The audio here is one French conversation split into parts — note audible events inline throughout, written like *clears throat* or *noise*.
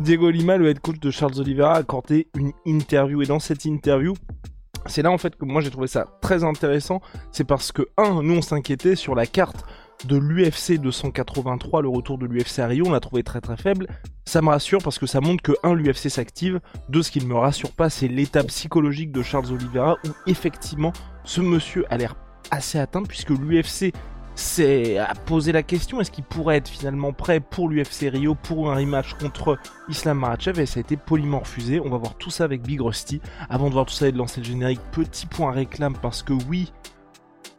Diego Lima, le head coach de Charles Oliveira, a accordé une interview. Et dans cette interview, c'est là en fait que moi j'ai trouvé ça très intéressant. C'est parce que, un, nous on s'inquiétait sur la carte de l'UFC 283, le retour de l'UFC à Rio, on l'a trouvé très très faible. Ça me rassure parce que ça montre que, un, l'UFC s'active. Deux, ce qui ne me rassure pas, c'est l'état psychologique de Charles Oliveira où effectivement ce monsieur a l'air assez atteint puisque l'UFC s'est posé la question est-ce qu'il pourrait être finalement prêt pour l'UFC Rio pour un rematch contre Islam Makhachev? Et ça a été poliment refusé. On va voir tout ça avec Big Rusty. Avant de voir tout ça et de lancer le générique, petit point réclame parce que oui,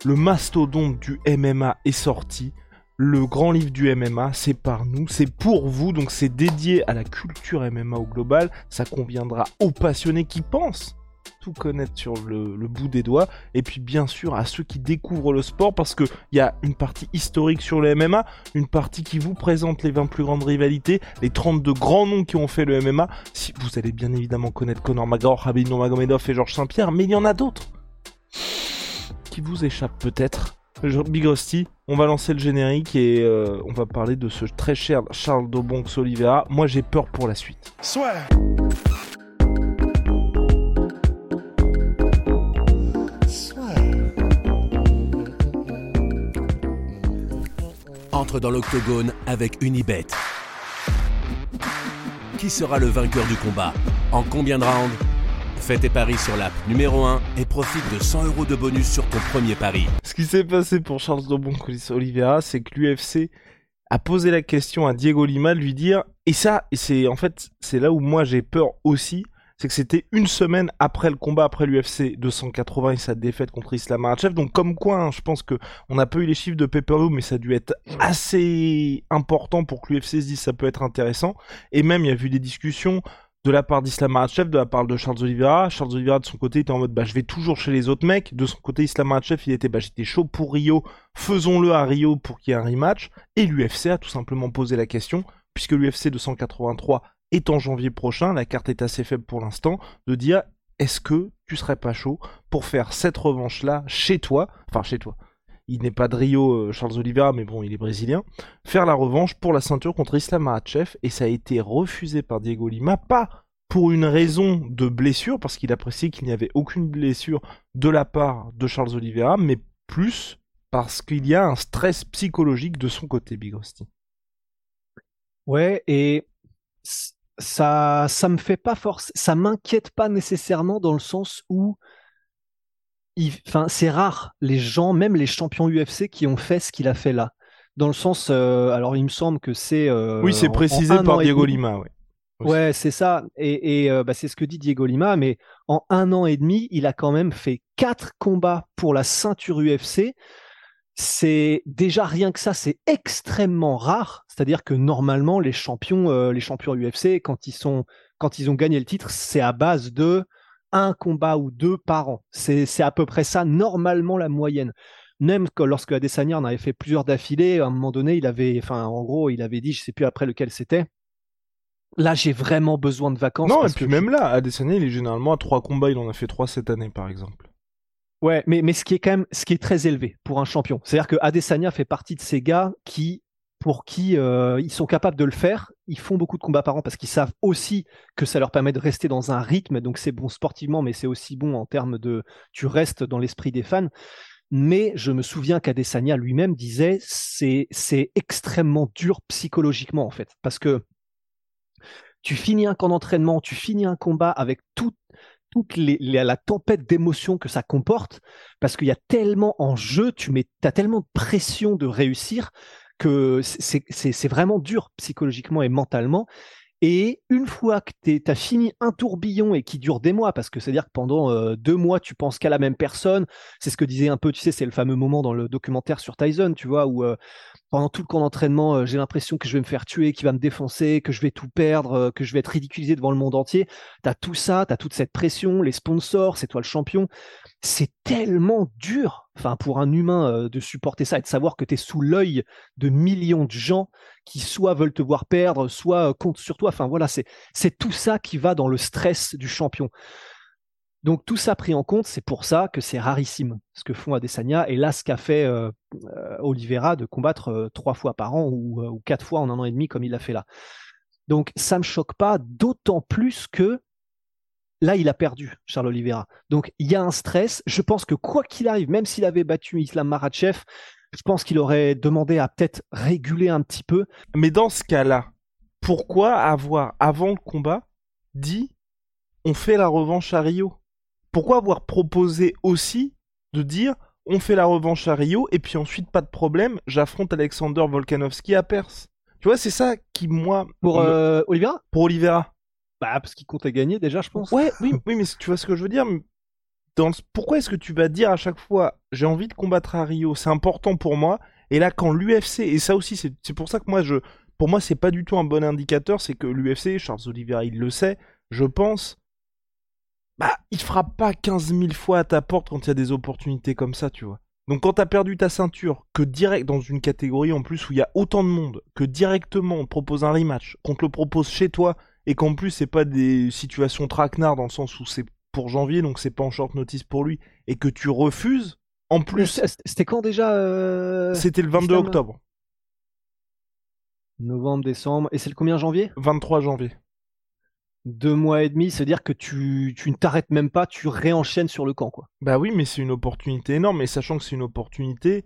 le mastodonte du MMA est sorti. Le grand livre du MMA, c'est par nous, c'est pour vous, donc c'est dédié à la culture MMA au global. Ça conviendra aux passionnés qui pensent tout connaître sur le, bout des doigts, et puis bien sûr à ceux qui découvrent le sport, parce qu'il y a une partie historique sur le MMA, une partie qui vous présente les 20 plus grandes rivalités, les 32 grands noms qui ont fait le MMA. Si vous allez bien évidemment connaître Conor McGregor, Khabib Nurmagomedov et Georges Saint-Pierre, mais il y en a d'autres qui vous échappent peut-être. Big Rusty, on va lancer le générique et euh, on va parler de ce très cher Charles Dobonx Oliveira. Moi j'ai peur pour la suite. Soit. Entre dans l'octogone avec Unibet. Qui sera le vainqueur du combat En combien de rounds Fais tes paris sur l'app numéro 1 et profite de 100 euros de bonus sur ton premier pari. Ce qui s'est passé pour Charles Dobon-Colis Oliveira, c'est que l'UFC a posé la question à Diego Lima de lui dire, et ça, c'est en fait, c'est là où moi j'ai peur aussi, c'est que c'était une semaine après le combat, après l'UFC 280 et sa défaite contre Islam Makhachev. Donc comme quoi, hein, je pense que on n'a pas eu les chiffres de pay mais ça a dû être assez important pour que l'UFC se dise ça peut être intéressant. Et même, il y a eu des discussions de la part d'Islam Makhachev, de la part de Charles Oliveira. Charles Oliveira de son côté était en mode bah je vais toujours chez les autres mecs. De son côté Islam Makhachev il était bah j'étais chaud pour Rio, faisons-le à Rio pour qu'il y ait un rematch. Et l'UFC a tout simplement posé la question puisque l'UFC 283 est en janvier prochain, la carte est assez faible pour l'instant, de dire est-ce que tu serais pas chaud pour faire cette revanche-là chez toi, enfin chez toi, il n'est pas de Rio euh, Charles Oliveira, mais bon, il est brésilien, faire la revanche pour la ceinture contre Islam Makhachev, et ça a été refusé par Diego Lima, pas pour une raison de blessure, parce qu'il appréciait qu'il n'y avait aucune blessure de la part de Charles Oliveira, mais plus parce qu'il y a un stress psychologique de son côté, Big Rusty. Ouais, et ça, ça me fait pas force, ça m'inquiète pas nécessairement dans le sens où, enfin, c'est rare les gens, même les champions UFC, qui ont fait ce qu'il a fait là. Dans le sens, euh, alors il me semble que c'est. Euh, oui, c'est précisé par Diego Lima, ouais. Ouais, c'est ça. Et, euh, bah, c'est ce que dit Diego Lima. Mais en un an et demi, il a quand même fait quatre combats pour la ceinture UFC c'est déjà rien que ça, c'est extrêmement rare. C'est-à-dire que normalement, les champions, euh, les champions UFC, quand ils sont, quand ils ont gagné le titre, c'est à base de un combat ou deux par an. C'est à peu près ça, normalement, la moyenne. Même que lorsque Adesanya en avait fait plusieurs d'affilée, à un moment donné, il avait, enfin, en gros, il avait dit, je sais plus après lequel c'était. Là, j'ai vraiment besoin de vacances. Non, et puis même là, Adesanya, il est généralement à trois combats. Il en a fait trois cette année, par exemple. Ouais, mais, mais ce qui est quand même ce qui est très élevé pour un champion. C'est-à-dire que Adesanya fait partie de ces gars qui, pour qui euh, ils sont capables de le faire, ils font beaucoup de combats par an parce qu'ils savent aussi que ça leur permet de rester dans un rythme. Donc c'est bon sportivement, mais c'est aussi bon en termes de tu restes dans l'esprit des fans. Mais je me souviens qu'Adesanya lui-même disait c'est c'est extrêmement dur psychologiquement en fait parce que tu finis un camp d'entraînement, tu finis un combat avec tout toute la tempête d'émotions que ça comporte, parce qu'il y a tellement en jeu, tu mets, as tellement de pression de réussir que c'est vraiment dur psychologiquement et mentalement. Et une fois que tu as fini un tourbillon et qui dure des mois, parce que c'est-à-dire que pendant euh, deux mois, tu penses qu'à la même personne, c'est ce que disait un peu, tu sais, c'est le fameux moment dans le documentaire sur Tyson, tu vois, où, euh, pendant tout le camp d'entraînement, euh, j'ai l'impression que je vais me faire tuer, qu'il va me défoncer, que je vais tout perdre, euh, que je vais être ridiculisé devant le monde entier. Tu as tout ça, tu as toute cette pression, les sponsors, c'est toi le champion. C'est tellement dur, enfin pour un humain euh, de supporter ça et de savoir que tu es sous l'œil de millions de gens qui soit veulent te voir perdre, soit comptent sur toi. Enfin voilà, c'est c'est tout ça qui va dans le stress du champion. Donc tout ça pris en compte, c'est pour ça que c'est rarissime ce que font Adesanya et là ce qu'a fait euh, euh, Oliveira de combattre euh, trois fois par an ou, quatre fois en un an et demi comme il l'a fait là. Donc ça me choque pas, d'autant plus que là il a perdu Charles Oliveira. Donc il y a un stress. Je pense que quoi qu'il arrive, même s'il avait battu Islam Makhachev, je pense qu'il aurait demandé à peut-être réguler un petit peu. Mais dans ce cas-là, pourquoi avoir avant le combat dit on fait la revanche à Rio? Pourquoi avoir proposé aussi de dire on fait la revanche à Rio et puis ensuite pas de problème, j'affronte Alexander Volkanovski à Perse. Tu vois, c'est ça qui moi pour euh, Oliveira? Pour Oliveira. Bah parce qu'il comptait gagner déjà, je pense. Ouais, oui, *laughs* oui, mais tu vois ce que je veux dire Dans Pourquoi est-ce que tu vas dire à chaque fois j'ai envie de combattre à Rio, c'est important pour moi et là quand l'UFC et ça aussi c'est pour ça que moi je pour moi c'est pas du tout un bon indicateur, c'est que l'UFC Charles Oliveira il le sait, je pense bah, il frappe pas 15 000 fois à ta porte quand il y a des opportunités comme ça, tu vois. Donc quand t'as perdu ta ceinture, que direct dans une catégorie en plus où il y a autant de monde, que directement on te propose un rematch, qu'on te le propose chez toi, et qu'en plus c'est pas des situations traquenards dans le sens où c'est pour janvier, donc c'est pas en short notice pour lui, et que tu refuses, en plus... C'était quand déjà euh, C'était le 22 octobre. Novembre, décembre, et c'est le combien janvier? 23 janvier deux mois et demi, c'est-à-dire que tu, tu ne t'arrêtes même pas, tu réenchaînes sur le camp, quoi. Bah oui, mais c'est une opportunité énorme, et sachant que c'est une opportunité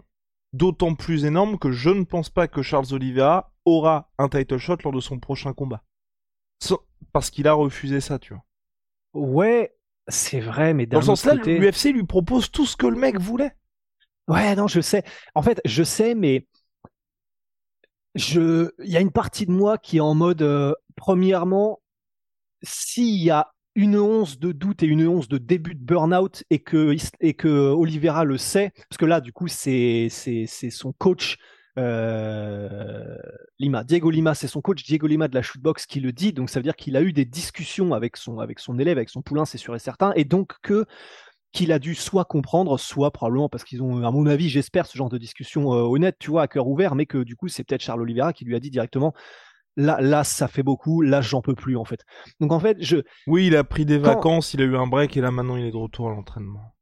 d'autant plus énorme que je ne pense pas que Charles Oliveira aura un title shot lors de son prochain combat. Parce qu'il a refusé ça, tu vois. Ouais, c'est vrai, mais dans le sens là, l'UFC lui propose tout ce que le mec voulait. Ouais, non, je sais. En fait, je sais, mais je, il y a une partie de moi qui est en mode, euh, premièrement, s'il y a une once de doute et une once de début de burn-out et que, et Oliveira le sait, parce que là, du coup, c'est son coach euh, Lima. Diego Lima, c'est son coach Diego Lima de la shootbox qui le dit, donc ça veut dire qu'il a eu des discussions avec son, avec son élève, avec son poulain, c'est sûr et certain, et donc que qu'il a dû soit comprendre, soit probablement parce qu'ils ont, à mon avis, j'espère, ce genre de discussion euh, honnête, tu vois, à cœur ouvert, mais que du coup, c'est peut-être Charles Oliveira qui lui a dit directement là, là, ça fait beaucoup, là, j'en peux plus, en fait. Donc, en fait, je. Oui, il a pris des vacances, il a eu un break, et là, maintenant, il est de retour à l'entraînement.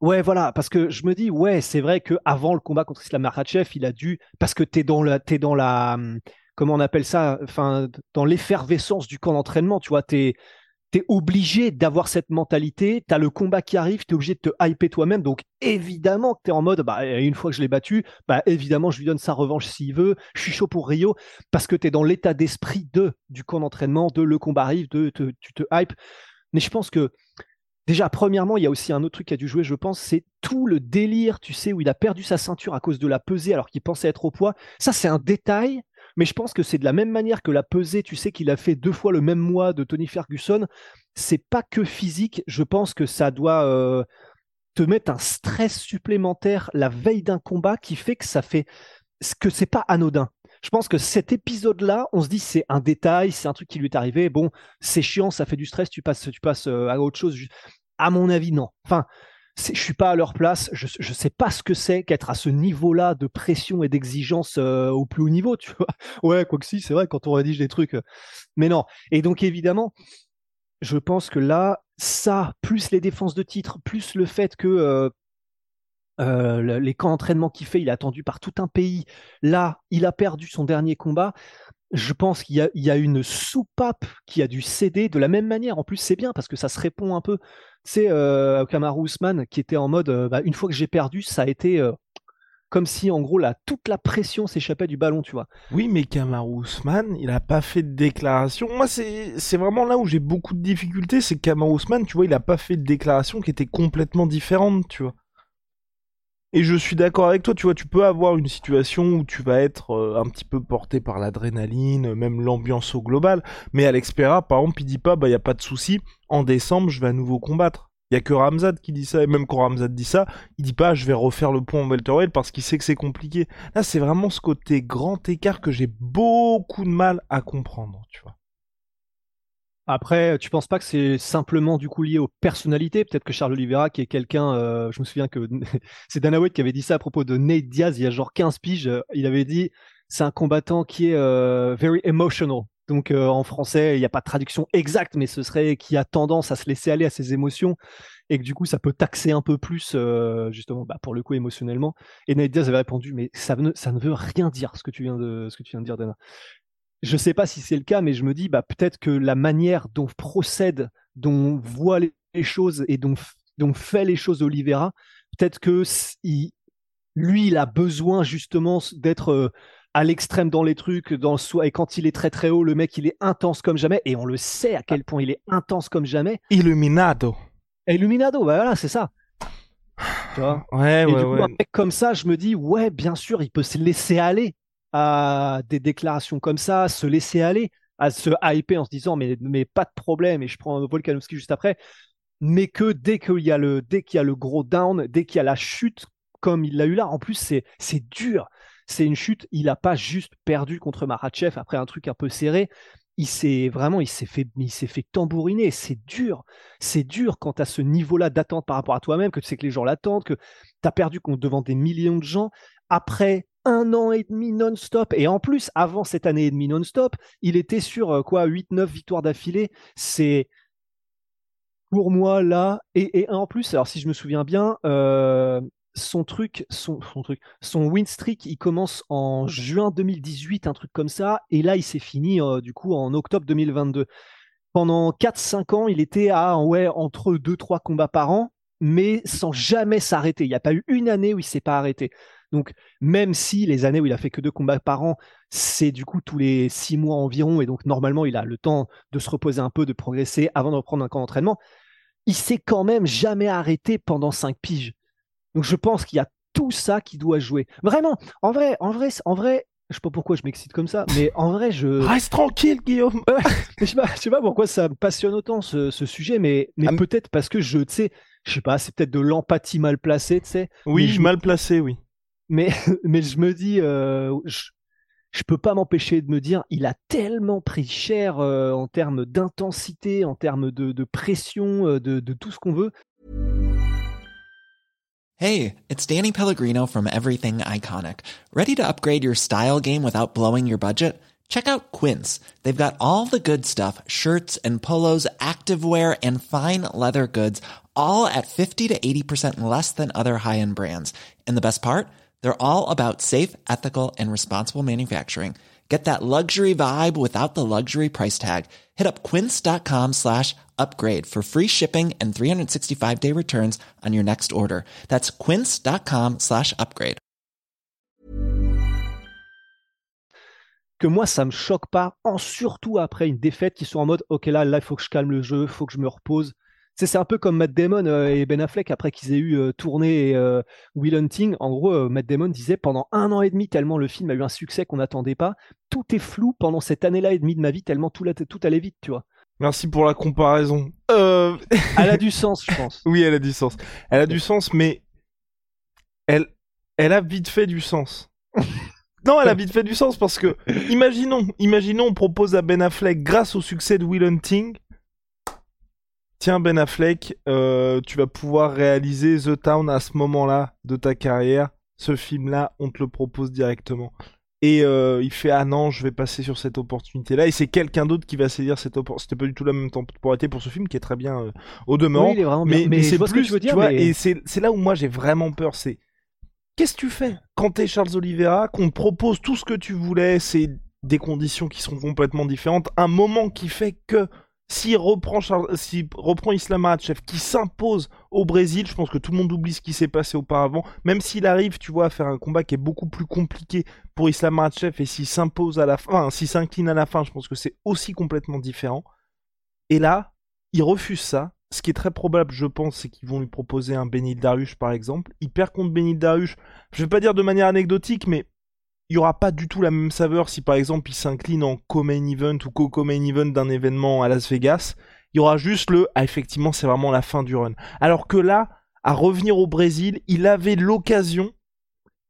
Ouais, voilà, parce que je me dis, ouais, c'est vrai que avant le combat contre Islam Makhachev, il a dû, parce que t'es dans la, t'es dans la, hum, comment on appelle ça, enfin, dans l'effervescence du camp d'entraînement, tu vois, t'es, obligé d'avoir cette mentalité, t'as le combat qui arrive, t'es obligé de te hyper toi-même, donc évidemment que t'es en mode, bah, une fois que je l'ai battu, bah, évidemment, je lui donne sa revanche s'il veut, je suis chaud pour Rio, parce que t'es dans l'état d'esprit de, du camp d'entraînement, de le combat arrive, de, tu te hype. Mais je pense que, déjà, premièrement, il y a aussi un autre truc qui a dû jouer, je pense, c'est tout le délire, tu sais, où il a perdu sa ceinture à cause de la pesée alors qu'il pensait être au poids. Ça, c'est un détail mais je pense que c'est de la même manière que la pesée, tu sais, qu'il a fait deux fois le même mois de Tony Ferguson. C'est pas que physique. Je pense que ça doit euh, te mettre un stress supplémentaire la veille d'un combat qui fait que ça fait que c'est pas anodin. Je pense que cet épisode-là, on se dit c'est un détail, c'est un truc qui lui est arrivé. Bon, c'est chiant, ça fait du stress, tu passes, tu passes euh, à autre chose. À mon avis, non. Enfin, je suis pas à leur place, je, je sais pas ce que c'est qu'être à ce niveau-là de pression et d'exigence euh, au plus haut niveau, tu vois. *laughs* Ouais, quoi que si, c'est vrai quand on rédige des trucs. Euh, mais non. Et donc évidemment, je pense que là, ça, plus les défenses de titre, plus le fait que euh, les camps d'entraînement qu'il fait, il est attendu par tout un pays. Là, il a perdu son dernier combat je pense qu'il y, a une soupape qui a dû céder de la même manière. En plus, c'est bien parce que ça se répond un peu. C'est euh, Kamaru Usman qui était en mode euh, bah, une fois que j'ai perdu, ça a été euh, comme si en gros là, toute la pression s'échappait du ballon, tu vois. Oui, mais Kamaru Usman, il n'a pas fait de déclaration. Moi, c'est vraiment là où j'ai beaucoup de difficultés. C'est que Kamaru Usman, tu vois, il n'a pas fait de déclaration qui était complètement différente, tu vois. Et je suis d'accord avec toi, tu vois, tu peux avoir une situation où tu vas être euh, un petit peu porté par l'adrénaline, même l'ambiance au global, mais Alex Pereira, par exemple, il dit pas, bah, y a pas de souci, en décembre, je vais à nouveau combattre. Il y a que Ramzad qui dit ça, et même quand Ramzad dit ça, il dit pas je vais refaire le point en welterweight parce qu'il sait que c'est compliqué. Là, c'est vraiment ce côté grand écart que j'ai beaucoup de mal à comprendre, tu vois. Après, tu penses pas que c'est simplement du coup lié aux personnalités? Peut-être que Charles Oliveira, qui est quelqu'un, euh, je me souviens que *laughs* c'est Dana White qui avait dit ça à propos de Nate Diaz il y a genre 15 piges. Euh, il avait dit c'est un combattant qui est euh, very emotional. Donc en français, il n'y a pas de traduction exacte, mais ce serait qui a tendance à se laisser aller à ses émotions et que du coup ça peut taxer un peu plus justement bah, pour le coup émotionnellement. Et Nate Diaz avait répondu mais ça ne, veut rien dire ce que tu viens de ce que tu viens de dire Dana je ne sais pas si c'est le cas, mais je me dis bah, peut-être que la manière dont procède, dont voit les, choses et dont, fait les choses Oliveira, peut-être que lui, il a besoin justement d'être euh, à l'extrême dans les trucs, dans et quand il est très très haut, le mec il est intense comme jamais, et on le sait à quel point il est intense comme jamais. Illuminado. Illuminado, bah voilà, c'est ça. Tu vois? Ouais, et du coup, un mec comme ça, je me dis, ouais, bien sûr, il peut se laisser aller à des déclarations comme ça, se laisser aller, à se hyper en se disant mais, mais pas de problème et je prends Volkanovski juste après, mais que dès qu'il y a le dès qu'il y a le gros down, dès qu'il y a la chute comme il l'a eu là, en plus c'est c'est dur, c'est une chute, il n'a pas juste perdu contre Marachev après un truc un peu serré, il s'est vraiment, il s'est fait, il s'est fait tambouriner. C'est dur, c'est dur quand à ce niveau-là d'attente par rapport à toi-même, que tu sais que les gens l'attendent, que tu as perdu devant des millions de gens. Après un an et demi non-stop. Et en plus, avant cette année et demie non-stop, il était sur euh, quoi 8-9 victoires d'affilée. C'est pour moi là. Et, en plus, alors si je me souviens bien, euh, son truc, son, truc, son win streak, il commence en juin 2018, un truc comme ça. Et là, il s'est fini euh, du coup en octobre 2022. Pendant 4-5 ans, il était à ouais, entre 2-3 combats par an, mais sans jamais s'arrêter. Il n'y a pas eu une année où il s'est pas arrêté. Donc, même si les années où il a fait que deux combats par an, c'est du coup tous les six mois environ, et donc normalement il a le temps de se reposer un peu, de progresser avant de reprendre un camp d'entraînement, il s'est quand même jamais arrêté pendant cinq piges. Donc, je pense qu'il y a tout ça qui doit jouer. Vraiment, en vrai, en vrai, en vrai, je sais pas pourquoi je m'excite comme ça, mais en vrai, je. *laughs* Reste tranquille, Guillaume. *laughs* je sais pas, sais pas pourquoi ça me passionne autant ce, sujet, mais, mais ah, peut-être parce que je, tu sais, je sais pas, c'est peut-être de l'empathie mal placée, tu sais. Oui, mal placée, oui. Mais, *laughs* mais je me dis, euh, je, je peux pas m'empêcher de me dire, il a tellement pris cher euh, en termes d'intensité, en termes de, de pression, euh, de, de tout ce qu'on veut. Hey, it's Danny Pellegrino from Everything Iconic. Ready to upgrade your style game without blowing your budget? Check out Quince. They've got all the good stuff shirts and polos, activewear, and fine leather goods, all at 50 to 80% less than other high end brands. And the best part? They're all about safe, ethical, and responsible manufacturing. Get that luxury vibe without the luxury price tag. Hit up quince.com slash upgrade for free shipping and 365 day returns on your next order. That's quince.com slash upgrade. Que moi, ça me choque pas, en surtout après une défaite qui sont en mode, OK, là, là, il faut que je calme le jeu, faut que je me repose. C'est un peu comme Matt Damon euh, et Ben Affleck après qu'ils aient eu euh, tourné euh, Will Hunting. En gros, Matt Damon disait pendant un an et demi, tellement le film a eu un succès qu'on n'attendait pas, tout est flou pendant cette année-là et demie de ma vie, tellement tout, tout allait vite, tu vois. Merci pour la comparaison. *laughs* elle a du sens, je pense. oui, elle a du sens. Elle a du sens, mais elle, elle a vite fait du sens. *laughs* non, elle a vite fait du sens parce que, imaginons, imaginons, on propose à Ben Affleck, grâce au succès de Will Hunting, tiens Ben Affleck, euh, tu vas pouvoir réaliser The Town à ce moment-là de ta carrière. Ce film-là, on te le propose directement. Et euh, il fait ah non, je vais passer sur cette opportunité-là. Et c'est quelqu'un d'autre qui va saisir cette opportunité. C'était pas du tout la même temporalité pour ce film qui est très bien euh, au demeurant. Oui, il est vraiment mais, mais, c'est plus, tu veux dire, et c'est là où moi j'ai vraiment peur. C'est qu'est-ce que tu fais quand t'es Charles Oliveira, qu'on te propose tout ce que tu voulais, c'est des conditions qui sont complètement différentes, un moment qui fait que s'il reprend, reprend Islam Makhachev qui s'impose au Brésil, je pense que tout le monde oublie ce qui s'est passé auparavant. Même s'il arrive, tu vois, à faire un combat qui est beaucoup plus compliqué pour Islam Makhachev et s'il s'impose à la fin, s'il s'incline à la fin, je pense que c'est aussi complètement différent. Et là, il refuse ça. Ce qui est très probable, je pense, c'est qu'ils vont lui proposer un Benil Darush, par exemple. Il perd contre Benil Darush, je vais pas dire de manière anecdotique, mais il aura pas du tout la même saveur si par exemple il s'incline en co-main event ou co-main event d'un événement à Las Vegas. Il y aura juste le ah effectivement c'est vraiment la fin du run. Alors que là, à revenir au Brésil, il avait l'occasion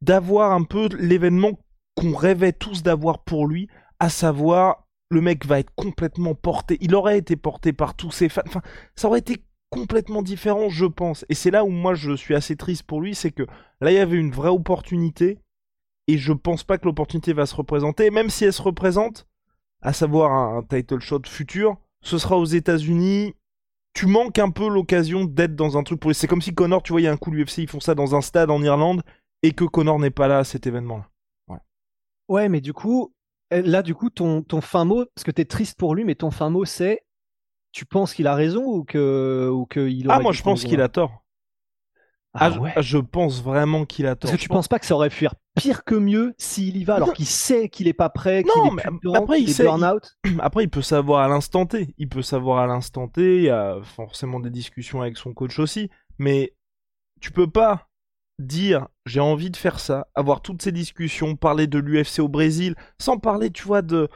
d'avoir un peu l'événement qu'on rêvait tous d'avoir pour lui, à savoir le mec va être complètement porté. Il aurait été porté par tous ses fans. Enfin, ça aurait été complètement différent, je pense. Et c'est là où moi je suis assez triste pour lui, c'est que là il y avait une vraie opportunité et je pense pas que l'opportunité va se représenter. Même si elle se représente, à savoir un, title shot futur, ce sera aux États-Unis. Tu manques un peu l'occasion d'être dans un truc pour. C'est comme si Connor, tu vois, il y a un coup l'UFC, ils font ça dans un stade en Irlande et que Connor n'est pas là à cet événement-là. Ouais, mais du coup, eh, là, du coup, ton, ton fin mot, parce que tu es triste pour lui, mais ton fin mot, c'est tu penses qu'il a raison ou que ou qu'il Ah, moi, je pense qu'il a tort. Ah, ah ouais. je pense vraiment qu'il a tort. Parce que tu penses pas que ça aurait pu pire que mieux s'il y va alors qu'il sait qu'il est pas prêt, qu'il Non, est mais après, il qu'il est sait- burn-out *clears throat* Après, il peut savoir à l'instant T. Il peut savoir à l'instant T. Il y a forcément des discussions avec son coach aussi. Mais tu peux pas dire j'ai envie de faire ça, avoir toutes ces discussions, parler de l'UFC au Brésil, sans parler, tu vois, de.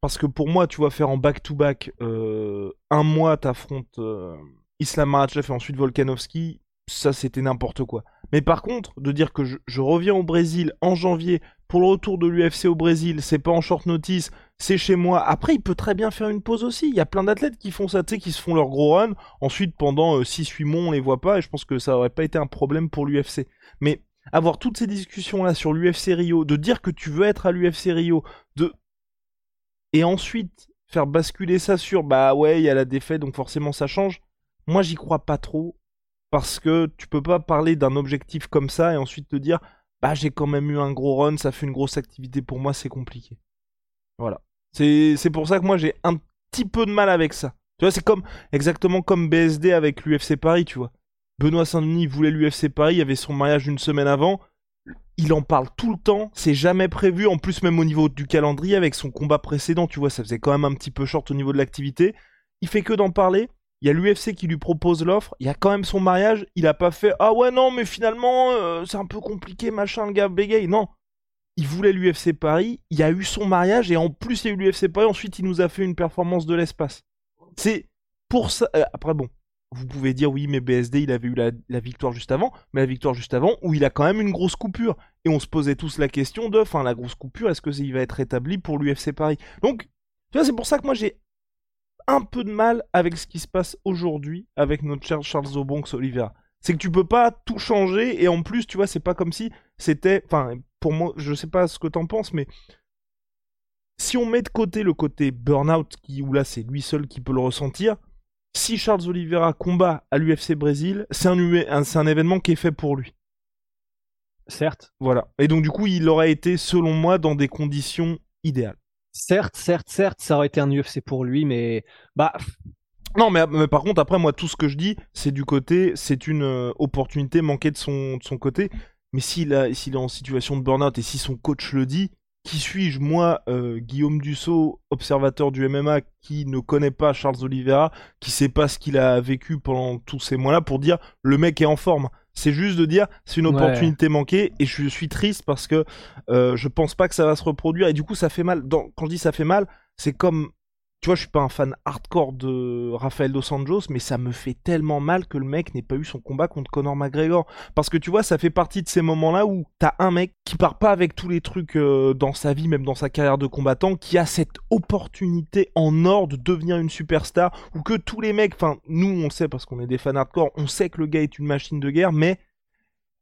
Parce que pour moi, tu vois, faire en back-to-back, euh, un mois, t'affrontes euh, Islam Makhachev et ensuite Volkanovski, ça c'était n'importe quoi. Mais par contre, de dire que je, reviens au Brésil en janvier pour le retour de l'UFC au Brésil, c'est pas en short notice, c'est chez moi. Après, il peut très bien faire une pause aussi. Il y a plein d'athlètes qui font ça, tu qui se font leur gros run. Ensuite, pendant 6-8 mois, on les voit pas et je pense que ça aurait pas été un problème pour l'UFC. Mais avoir toutes ces discussions-là sur l'UFC Rio, de dire que tu veux être à l'UFC Rio, de. Et ensuite faire basculer ça sur bah ouais, il y a la défaite donc forcément ça change. Moi, j'y crois pas trop parce que tu peux pas parler d'un objectif comme ça et ensuite te dire bah j'ai quand même eu un gros run, ça fait une grosse activité pour moi, c'est compliqué. Voilà. C'est pour ça que moi j'ai un petit peu de mal avec ça. Tu vois, c'est comme exactement comme BSD avec l'UFC Paris, tu vois. Benoît Saint-Denis voulait l'UFC Paris, il avait son mariage une semaine avant. Il en parle tout le temps, c'est jamais prévu. En plus, même au niveau du calendrier, avec son combat précédent, tu vois, ça faisait quand même un petit peu short au niveau de l'activité. Il fait que d'en parler. Il y a l'UFC qui lui propose l'offre. Il y a quand même son mariage. Il a pas fait Ah ouais, non, mais finalement, euh, c'est un peu compliqué, machin, le gars bégaye. Non. Il voulait l'UFC Paris. Il y a eu son mariage. Et en plus, il y a eu l'UFC Paris. Ensuite, il nous a fait une performance de l'espace. C'est pour ça. euh, après, bon, vous pouvez dire oui, mais BSD, il avait eu la, victoire juste avant, mais la victoire juste avant, où il a quand même une grosse coupure. Et on se posait tous la question de, enfin, la grosse coupure, est-ce que il va être rétabli pour l'UFC Paris? Donc, tu c'est pour ça que moi j'ai un peu de mal avec ce qui se passe aujourd'hui avec notre cher Charles Zobonx Oliveira. C'est que tu peux pas tout changer, et en plus, tu vois, c'est pas comme si c'était. Enfin, pour moi, je sais pas ce que t'en penses, mais si on met de côté le côté burn-out, qui, où là c'est lui seul qui peut le ressentir, si Charles Oliveira combat à l'UFC Brésil, c'est un, c'est un événement qui est fait pour lui. Certes, Voilà. Et donc du coup, il aurait été, selon moi, dans des conditions idéales. Certes, certes, certes, ça aurait été un UFC pour lui, mais bah Non, mais, par contre, après, moi, tout ce que je dis, c'est du côté, c'est une euh, opportunité manquée de son, côté. Mais s'il est en situation de burn-out et si son coach le dit, qui suis-je, moi, euh, Guillaume Dussault, observateur du MMA, qui ne connaît pas Charles Oliveira, qui sait pas ce qu'il a vécu pendant tous ces mois-là, pour dire le mec est en forme. C'est juste de dire c'est une Ouais. opportunité manquée et je suis triste parce que euh, je pense pas que ça va se reproduire et du coup ça fait mal. Dans- quand je dis ça fait mal, c'est comme tu vois, je suis pas un fan hardcore de Rafael Dos Anjos, mais ça me fait tellement mal que le mec n'ait pas eu son combat contre Conor McGregor. Parce que tu vois, ça fait partie de ces moments-là où t'as un mec qui part pas avec tous les trucs euh, dans sa vie, même dans sa carrière de combattant, qui a cette opportunité en or de devenir une superstar, ou que tous les mecs, enfin, nous on sait parce qu'on est des fans hardcore, on sait que le gars est une machine de guerre, mais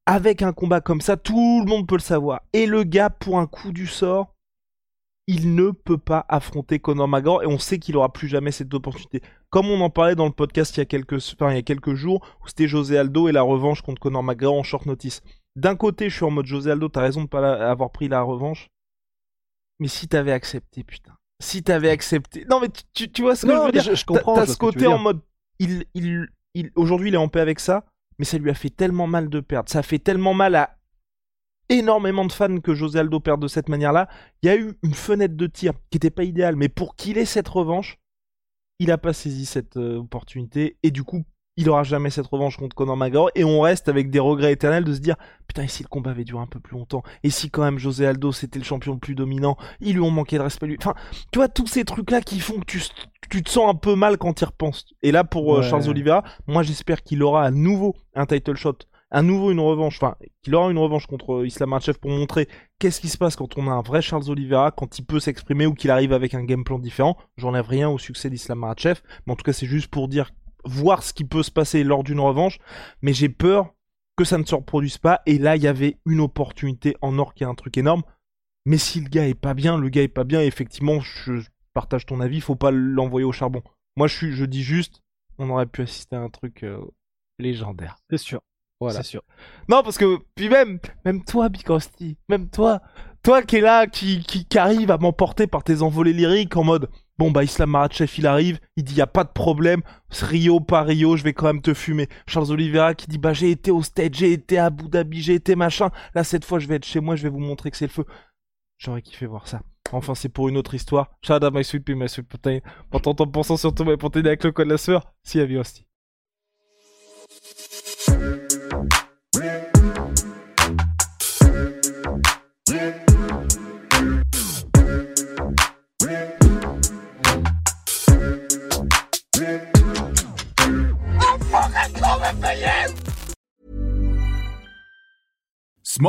avec un combat comme ça, tout le monde peut le savoir. Et le gars, pour un coup du sort, il ne peut pas affronter Conor McGregor et on sait qu'il aura plus jamais cette opportunité. Comme on en parlait dans le podcast il y a quelques, enfin, il y a quelques jours, où c'était José Aldo et la revanche contre Conor McGregor en short notice. D'un côté, je suis en mode José Aldo, t'as raison de pas la- avoir pris la revanche. Mais si t'avais accepté, putain. Si t'avais accepté. Non, mais tu, tu- tu vois ce que je veux dire? je, je comprends. T'as ce côté en mode. Il, il, il, Aujourd'hui, il est en paix avec ça, mais ça lui a fait tellement mal de perdre. Ça a fait tellement mal à énormément de fans que José Aldo perde de cette manière-là. Il y a eu une fenêtre de tir qui n'était pas idéale, mais pour qu'il ait cette revanche, il n'a pas saisi cette euh, opportunité et du coup, il aura jamais cette revanche contre Conor McGregor et on reste avec des regrets éternels de se dire putain et si le combat avait duré un peu plus longtemps? Et si quand même José Aldo c'était le champion le plus dominant ils lui ont manqué de respect lui enfin tu vois tous ces trucs là qui font que tu, tu te sens un peu mal quand tu y repenses. Et là, pour euh. Charles Oliveira, moi j'espère qu'il aura à nouveau un title shot, à nouveau une revanche, enfin, qu'il aura une revanche contre euh, Islam Makhachev pour montrer qu'est-ce qui se passe quand on a un vrai Charles Oliveira, quand il peut s'exprimer ou qu'il arrive avec un game plan différent. J'enlève rien au succès d'Islam Makhachev, mais en tout cas, c'est juste pour dire, voir ce qui peut se passer lors d'une revanche. Mais j'ai peur que ça ne se reproduise pas. Et là, il y avait une opportunité en or qui est un truc énorme. Mais si le gars est pas bien, le gars est pas bien, effectivement, je partage ton avis, faut pas l'envoyer au charbon. Moi, je, suis, je dis juste, on aurait pu assister à un truc euh, légendaire. C'est sûr. Non, parce que, puis même, même toi, Bikosti, même toi, toi qui es là, qui, qui, arrive à m'emporter par tes envolées lyriques en mode, bon, bah, Islam Makhachev, il arrive, il dit, y a pas de problème, Rio, pas Rio, je vais quand même te fumer. Charles Oliveira qui dit, bah, j'ai été au stage, j'ai été à Abu Dhabi, j'ai été machin, là, cette fois, je vais être chez moi, je vais vous montrer que c'est le feu. J'aurais kiffé voir ça. Enfin, c'est pour une autre histoire. Shout out my sweet my sweet protein. Pourtant, en pensant surtout, mais pour t'aider avec le code de la sueur, si, à Hosti.